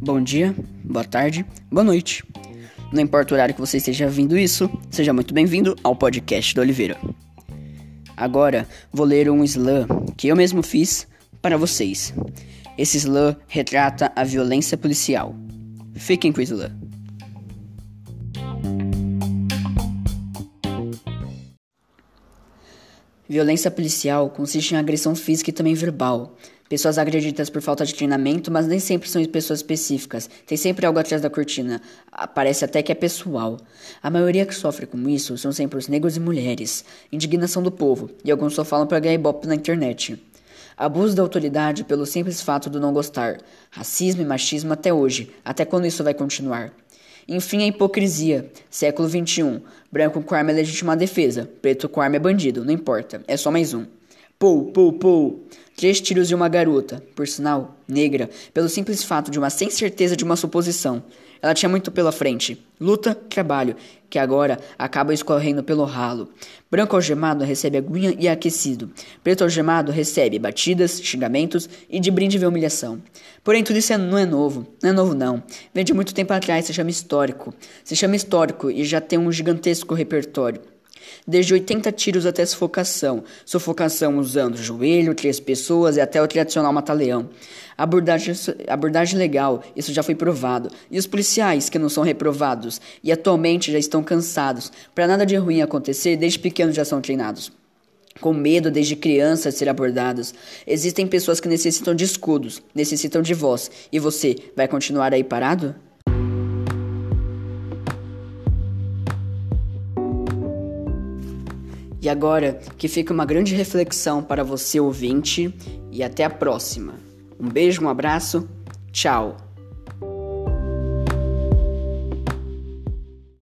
Bom dia, boa tarde, boa noite. Não importa o horário que você esteja vindo isso, seja muito bem-vindo ao podcast do Oliveira. Agora vou ler um slam que eu mesmo fiz para vocês. Esse slam retrata a violência policial. Fiquem com o slam. Violência policial consiste em agressão física e também verbal. Pessoas agredidas por falta de treinamento, mas nem sempre são pessoas específicas. Tem sempre algo atrás da cortina. Parece até que é pessoal. A maioria que sofre com isso são sempre os negros e mulheres. Indignação do povo. E alguns só falam pra ganhar ibope na internet. Abuso da autoridade pelo simples fato do não gostar. Racismo e machismo até hoje. Até quando isso vai continuar? Enfim, a hipocrisia. Século XXI. Branco com arma é legítima defesa. Preto com arma é bandido. Não importa. É só mais um. Pou, pou, pou. Três tiros de uma garota, por sinal, negra, pelo simples fato de uma sem certeza de uma suposição. Ela tinha muito pela frente. Luta, trabalho, que agora acaba escorrendo pelo ralo. Branco algemado recebe aguinha e aquecido. Preto algemado recebe batidas, xingamentos e de brinde vê humilhação. Porém, tudo isso é, não é novo. Não é novo, não. Vem de muito tempo atrás, se chama histórico. Se chama histórico e já tem um gigantesco repertório desde 80 tiros até sufocação, sufocação usando joelho, três pessoas e até o tradicional mata-leão. Abordagem, abordagem legal, isso já foi provado. E os policiais que não são reprovados e atualmente já estão cansados. Para nada de ruim acontecer, desde pequenos já são treinados com medo desde criança de ser abordados. Existem pessoas que necessitam de escudos, necessitam de voz. E você vai continuar aí parado? E agora que fica uma grande reflexão para você ouvinte e até a próxima. Um beijo, um abraço, tchau.